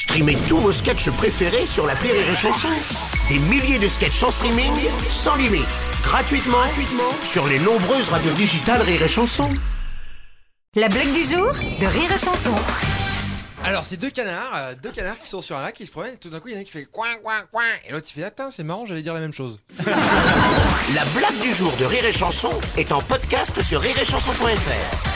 Streamez tous vos sketchs préférés sur la Rire et Chanson. Des milliers de sketchs en streaming, sans limite, gratuitement, gratuitement sur les nombreuses radios digitales Rire et Chanson. La blague du jour de Rire et Chanson. Alors, c'est deux canards, euh, deux canards qui sont sur un lac, qui se promènent, et tout d'un coup, il y en a un qui fait coin, coin, coin, et l'autre il fait attends, c'est marrant, j'allais dire la même chose. La blague du jour de Rire et Chanson est en podcast sur rireetchanson.fr.